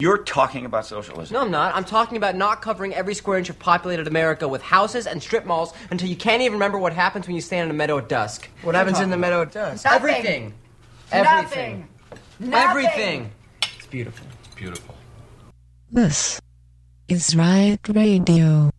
You're talking about socialism. No, I'm not. I'm talking about not covering every square inch of populated America with houses and strip malls until you can't even remember what happens when you stand in a meadow at dusk. What happens in the meadow at dusk? Nothing. Everything. Nothing. Everything. Nothing. Everything. It's beautiful. It's Beautiful. This is Riot Radio.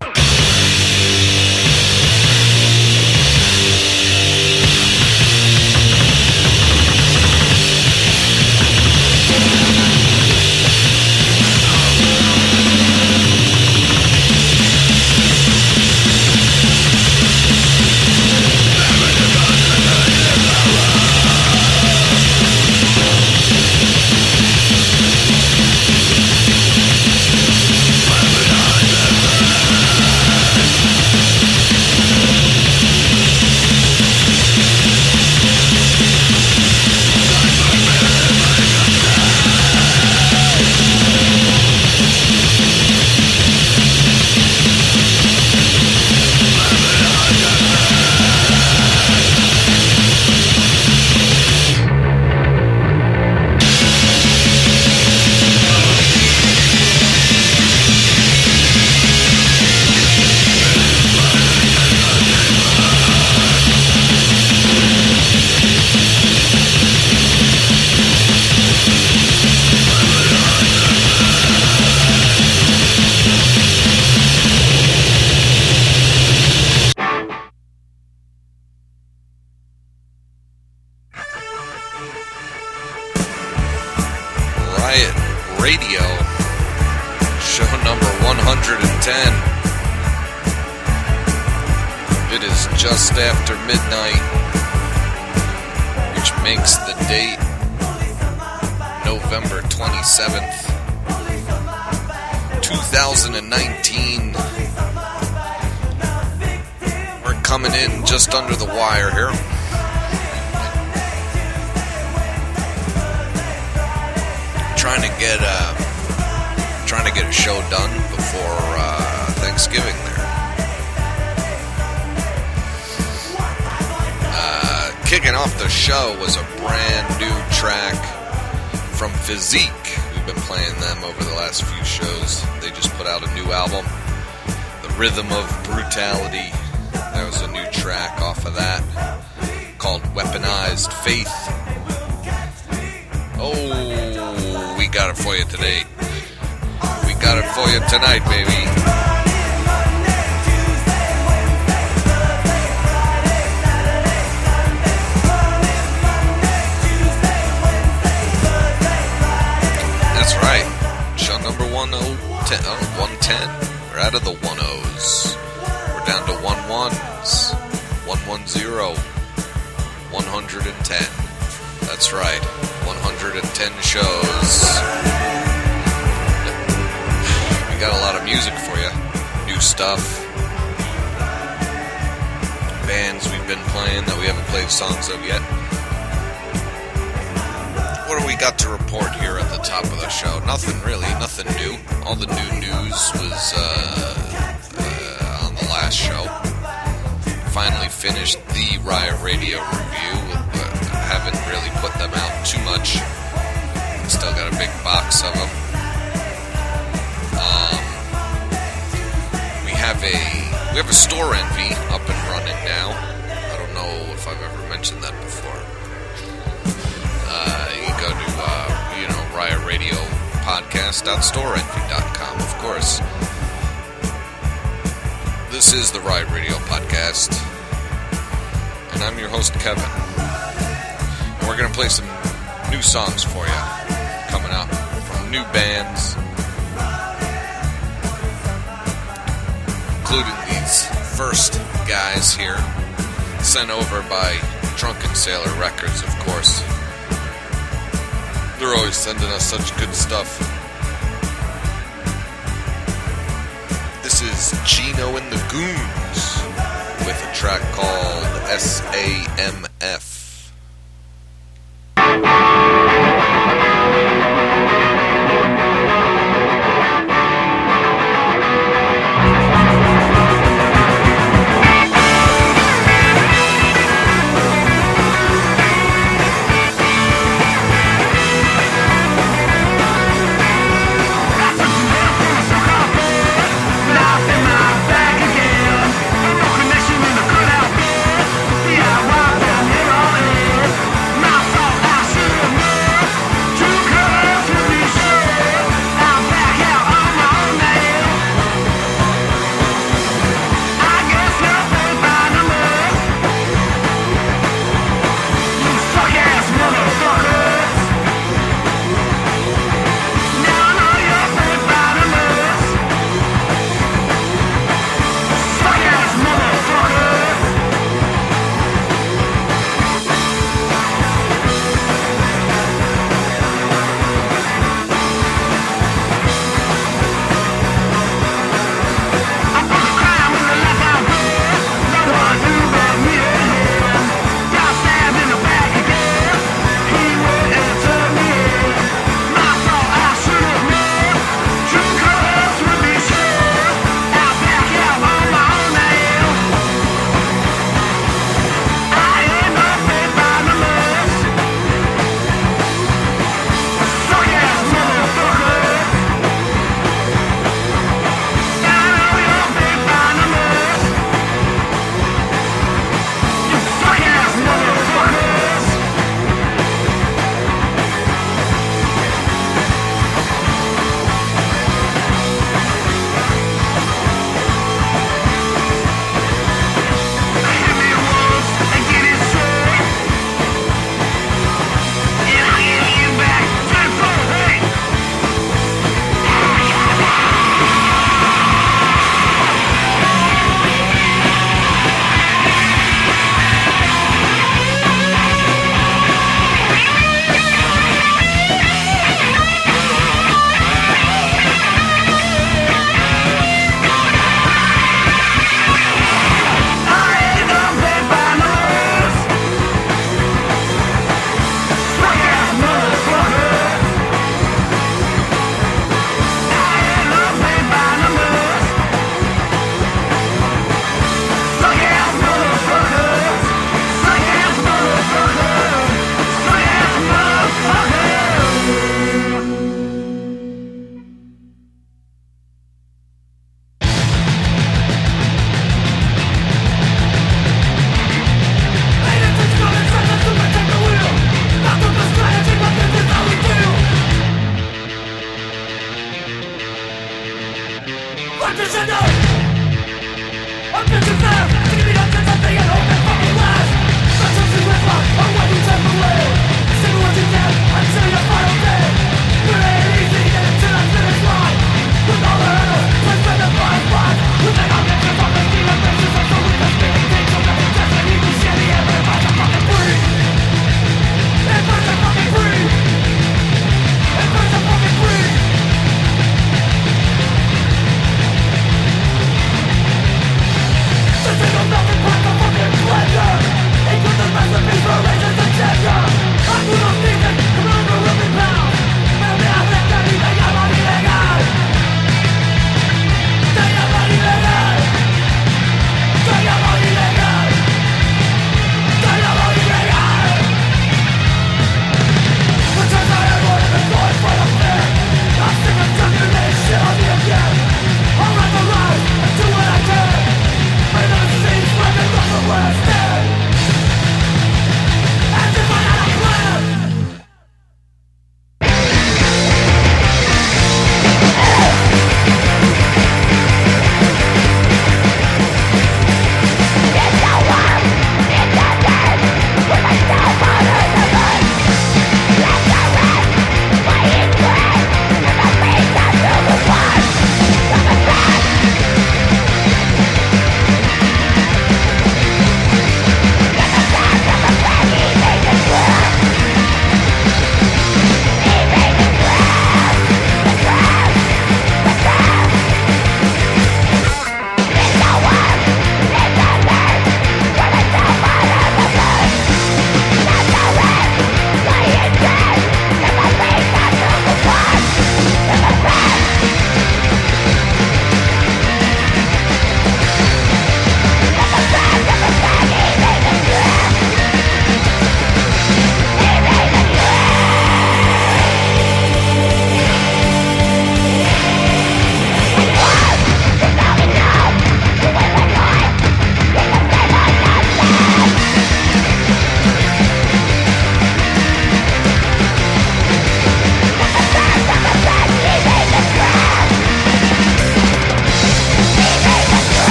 Brutality." That was a new track off of that called "Weaponized Faith." Oh, we got it for you today. We got it for you tonight, baby. That's right. Show number 10, oh, 110. We're out of the 10s. We're down to 11s. 110. 110. That's right. 110 shows. We got a lot of music for you. New stuff. Bands we've been playing that we haven't played songs of yet. What do we got to report here at the top of the show? Nothing really, nothing new. All the new news was uh, last show. Finally finished the Riot Radio review. But haven't really put them out too much. Still got a big box of them. Um, we have a we have a store envy up and running now. I don't know if I've ever mentioned that before. Uh, you go to uh, you know Riot Radio podcast.storeenvy.com, of course. This is the Riot Radio podcast, and I'm your host Kevin. And we're gonna play some new songs for you coming up from new bands, including these first guys here, sent over by Drunken Sailor Records, of course. They're always sending us such good stuff. Gino and the Goons with a track called SAMF.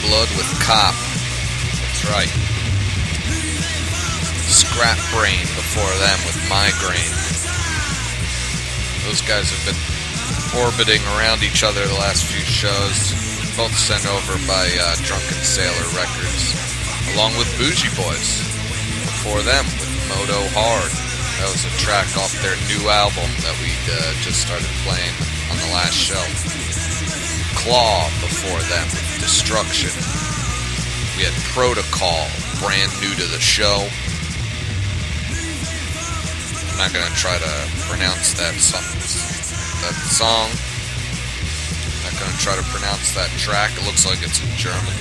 Blood with Cop. That's right. Scrap Brain before them with Migraine. Those guys have been orbiting around each other the last few shows. Both sent over by uh, Drunken Sailor Records, along with Booji Boys. Before them with Moto Hard. That was a track off their new album that we uh, just started playing on the last show. Claw before them, Destruction. We had Protocol, brand new to the show. I'm not gonna try to pronounce that song. That song. I'm not gonna try to pronounce that track. It looks like it's in German.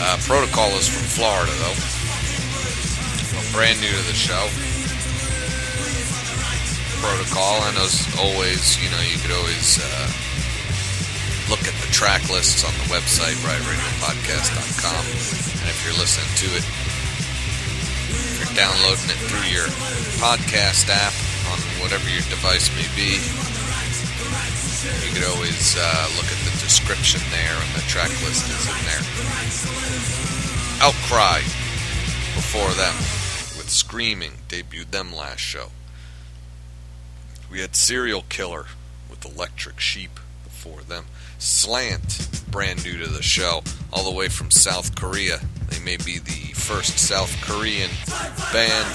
Uh, Protocol is from Florida, though. Well, brand new to the show. Protocol, and as always, you know, you could always uh, look at the track lists on the website, riotradiopodcast.com. And if you're listening to it, if you're downloading it through your podcast app on whatever your device may be, you could always uh, look at the description there, and the track list is in there. Outcry before them with Screaming debuted them last show. We had Serial Killer with Electric Sheep before them. Slant, brand new to the show, all the way from South Korea. They may be the first South Korean band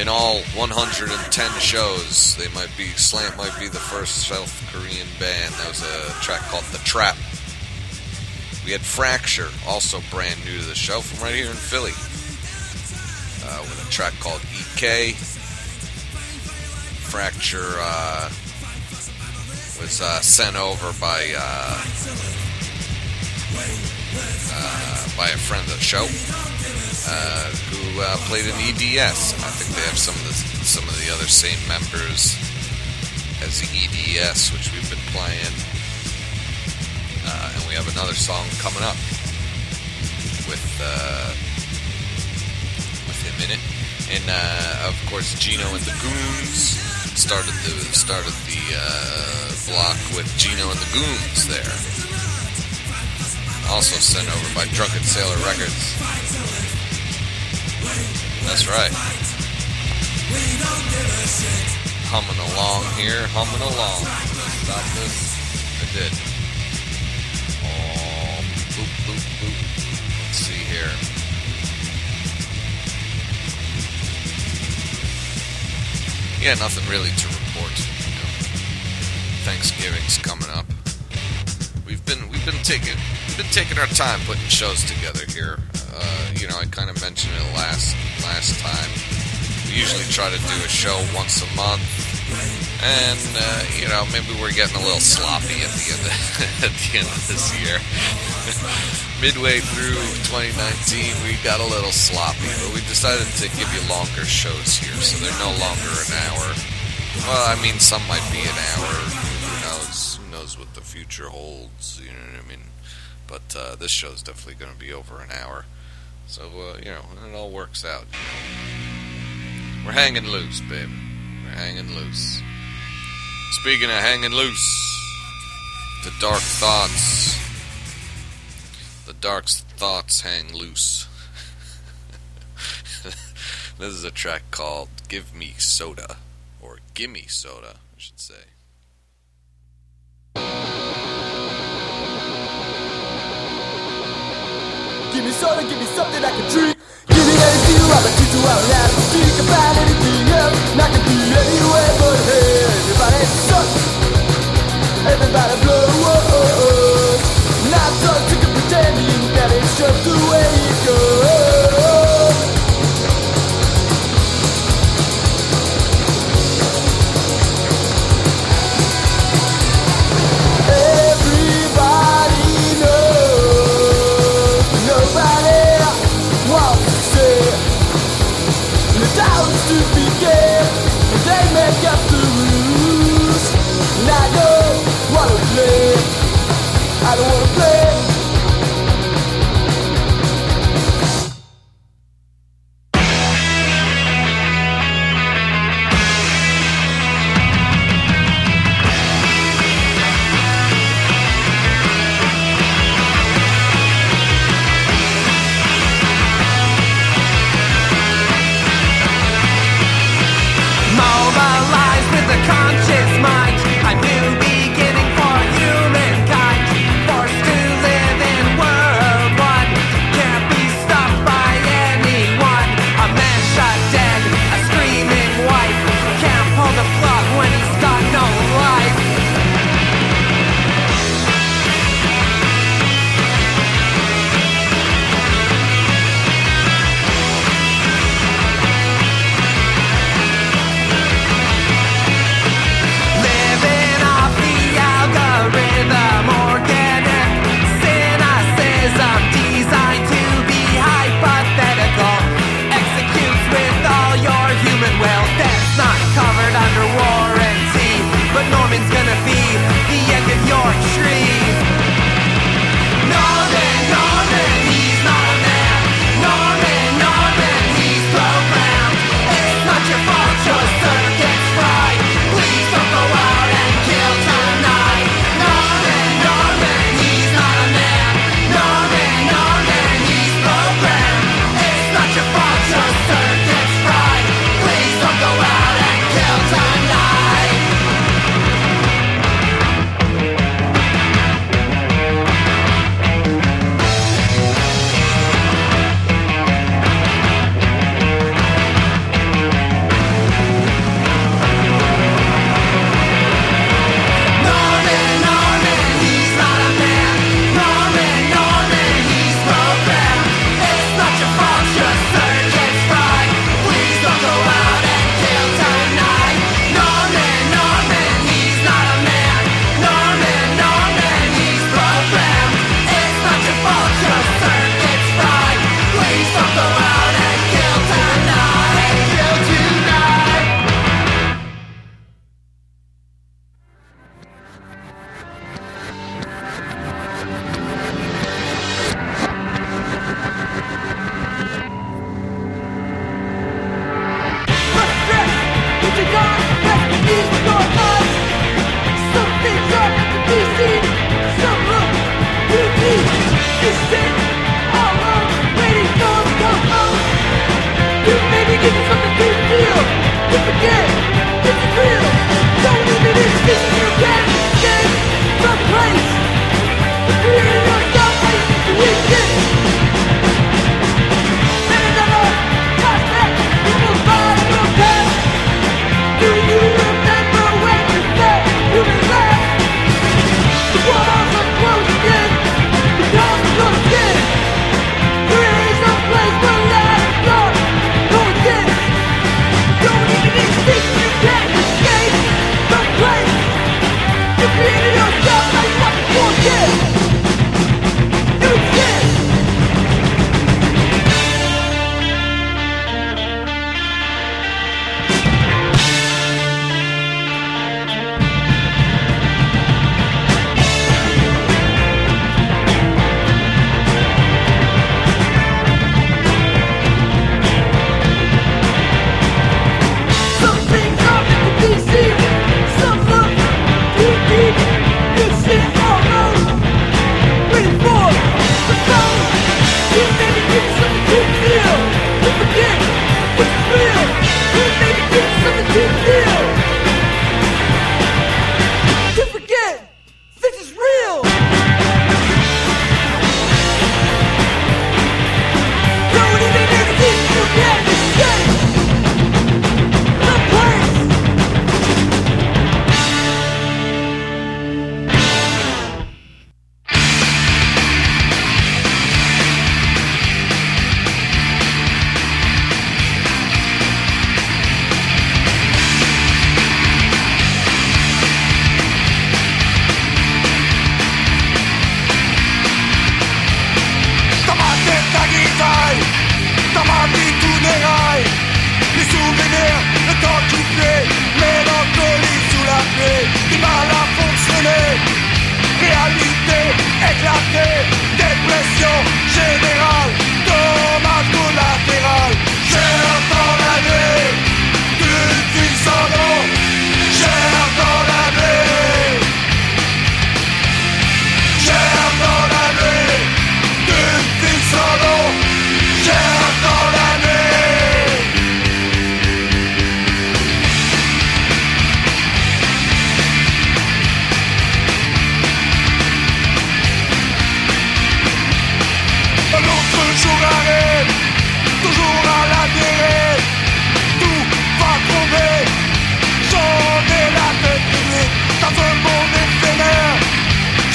in all 110 shows. They might be, Slant might be the first South Korean band. That was a track called The Trap. We had Fracture, also brand new to the show, from right here in Philly, uh, with a track called EK. Fracture uh, was uh, sent over by uh, uh, by a friend of the show uh, who uh, played in EDS. I think they have some of the some of the other same members as the EDS, which we've been playing. Uh, and we have another song coming up with with him in it, and of course Gino and the Goons started the started the uh, block with Gino and the Goons there. Also sent over by Drunken Sailor Records. That's right. Humming along here, humming along. Stop this. I did. Oh, boop, boop, boop. Let's see here. Yeah, nothing really to report. You know. Thanksgiving's coming up. We've been we've been taking been taking our time putting shows together here. Uh, you know, I kind of mentioned it last last time. We usually try to do a show once a month, and uh, you know maybe we're getting a little sloppy at the end of, at the end of this year. Midway through 2019, we got a little sloppy, but we decided to give you longer shows here, so they're no longer an hour. Well, I mean, some might be an hour. Who knows? Who knows what the future holds? You know what I mean? But uh, this show's definitely going to be over an hour. So, uh, you know, it all works out. You know. We're hanging loose, babe. We're hanging loose. Speaking of hanging loose, the dark thoughts. The dark thoughts hang loose. this is a track called Give Me Soda. Or Gimme Soda, I should say. Give me soda, give me something I can drink. Give me anything have a teach you out loud. Think about anything else. I can be anywhere but here. Everybody sucks. Everybody blow up. Not so sick of pretending that it's just the way it goes.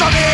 To the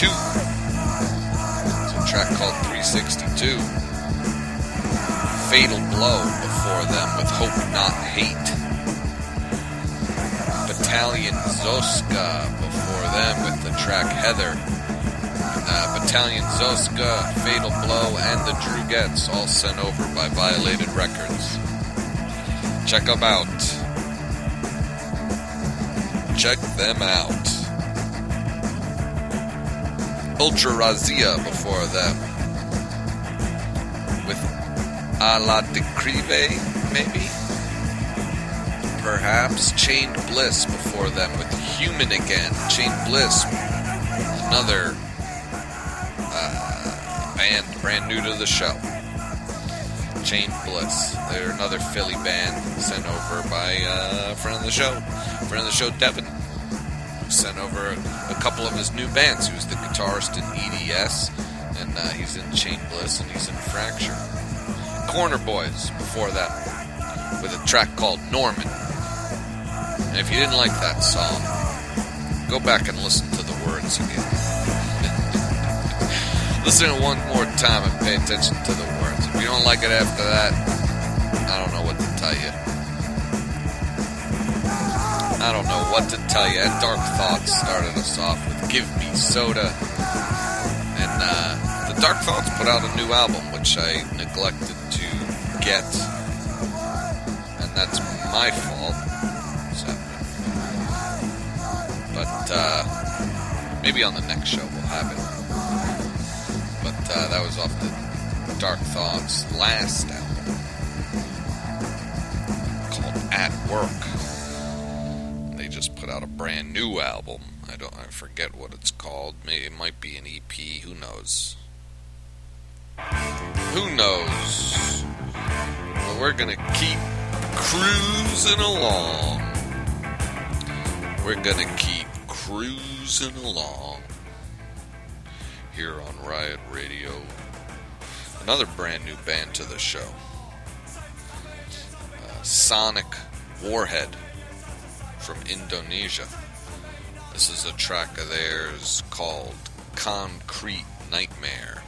362. It's a track called 362. Fatal Blow before them with Hope Not Hate. Battalion Zoska before them with the track Heather. And, Uh, Battalion Zoska, Fatal Blow, and the Drugettes all sent over by Violated Records. Check them out. Check them out. Ultra Razzia before them. With A La Decrive, maybe? Perhaps Chained Bliss before them with Human Again. Chained Bliss, another uh, band brand new to the show. Chain Bliss. They're another Philly band sent over by uh, a friend of the show, friend of the show, Devin. Sent over a, couple of his new bands. He was the guitarist in EDS, and uh, he's in Chain Bliss, and he's in Fracture. Corner Boys before that, with a track called Norman. And if you didn't like that song, go back and listen to the words again. listen to it one more time and pay attention to the words. If you don't like it after that, I don't know what to tell you. I don't know what to tell you. Dark Thoughts started us off with Give Me Soda. And uh, the Dark Thoughts put out a new album, which I neglected to get. And that's my fault. But uh, maybe on the next show we'll have it. But uh, that was off the Dark Thoughts last album called At Work. Out a brand new album. I don't I forget what it's called. Maybe it might be an EP, who knows. Who knows? But we're gonna keep cruising along. We're gonna keep cruising along here on Riot Radio. Another brand new band to the show. Uh, Sonic Warhead from Indonesia. This is a track of theirs called Concrete Nightmare.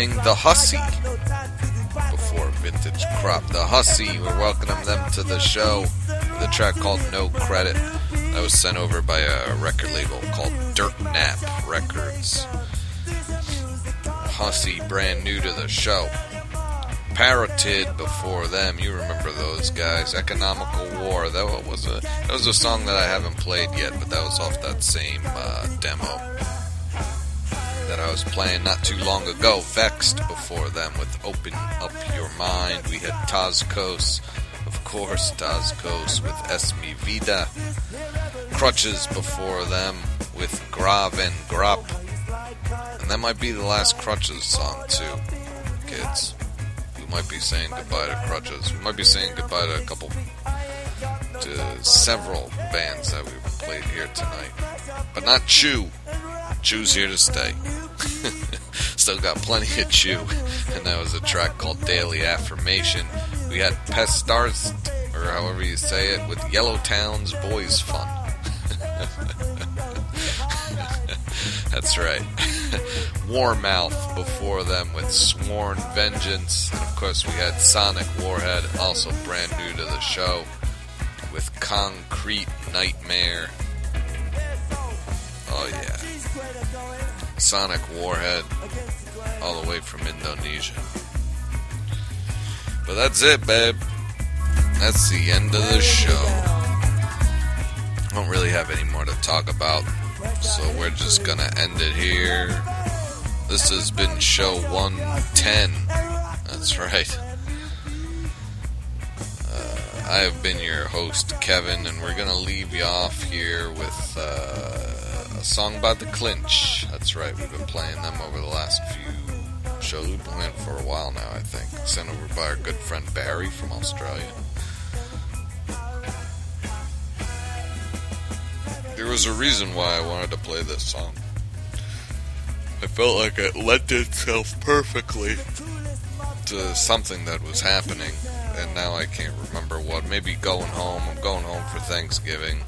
Welcoming the Hussy before Vintage Crop. The Hussy, we're welcoming them to the show The track called No Credit. That was sent over by a record label called Dirtnap Records. Hussy, brand new to the show. Parotid before them. You remember those guys? Economical War. That was a that was a song that I haven't played yet, but that was off that same uh, demo that I was playing not too long ago. Vexed before them with Open Up Your Mind. We had Tazkos, of course, Tazkos with Es Mi Vida. Crutches before them with Grav and Grop. And that might be the last Crutches song too, kids. We might be saying goodbye to Crutches. We might be saying goodbye to a couple, to several bands that we played here tonight. But not Chew. Chew's here to stay. Still got plenty of Chew. And that was a track called Daily Affirmation. We had Pestarst, or however you say it, with Yellowtown's Boys Fun. That's right. Warmouth before them with Sworn Vengeance. And of course, we had Sonic Warhead, also brand new to the show, with Concrete Nightmare. Oh, yeah. Sonic Warhead, all the way from Indonesia. But that's it, babe. That's the end of the show. I don't really have any more to talk about, so we're just gonna end it here. This has been show 110. That's right. Uh, I have been your host, Kevin, and we're gonna leave you off here with uh, a song by The Clinch. That's right, we've been playing them over the last few shows. We've been playing for a while now, I think. Sent over by our good friend Barry from Australia. There was a reason why I wanted to play this song. I felt like it lent itself perfectly to something that was happening, and now I can't remember what. Maybe going home. I'm going home for Thanksgiving.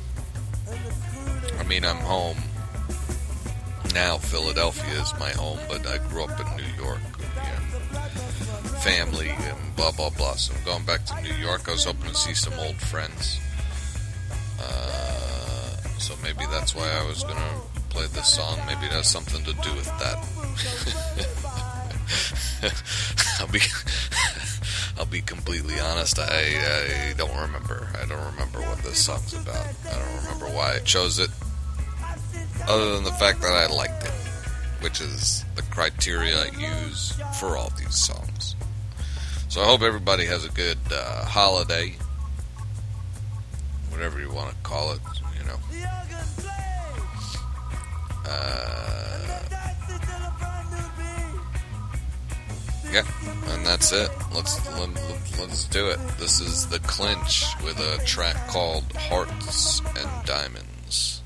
I mean, I'm home now. Philadelphia is my home, but I grew up in New York. Family and blah blah blah. So I'm going back to New York. I was hoping to see some old friends. Uh, so maybe that's why I was gonna play this song. Maybe it has something to do with that. I'll be I'll be completely honest. I, I don't remember. I don't remember what this song's about. I don't remember why I chose it. Other than the fact that I liked it, which is the criteria I use for all these songs. So I hope everybody has a good uh, holiday, whatever you want to call it. You know. Uh, yeah, and that's it. Let's let, let's do it. This is the clinch with a track called Hearts and Diamonds.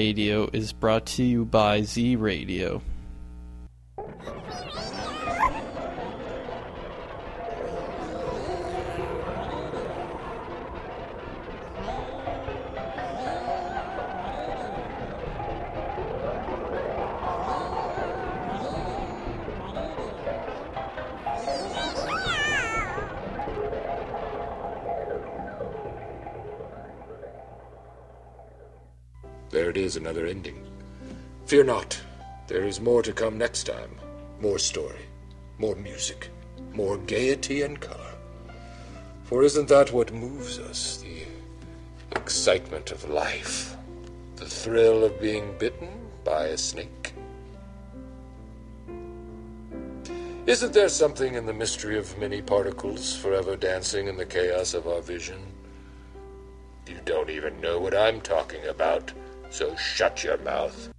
Radio is brought to you by Z is, another ending. Fear not, there is more to come next time. More story, more music, more gaiety and color. For isn't that what moves us? The excitement of life, the thrill of being bitten by a snake? Isn't there something in the mystery of many particles forever dancing in the chaos of our vision? You don't even know what I'm talking about, so shut your mouth.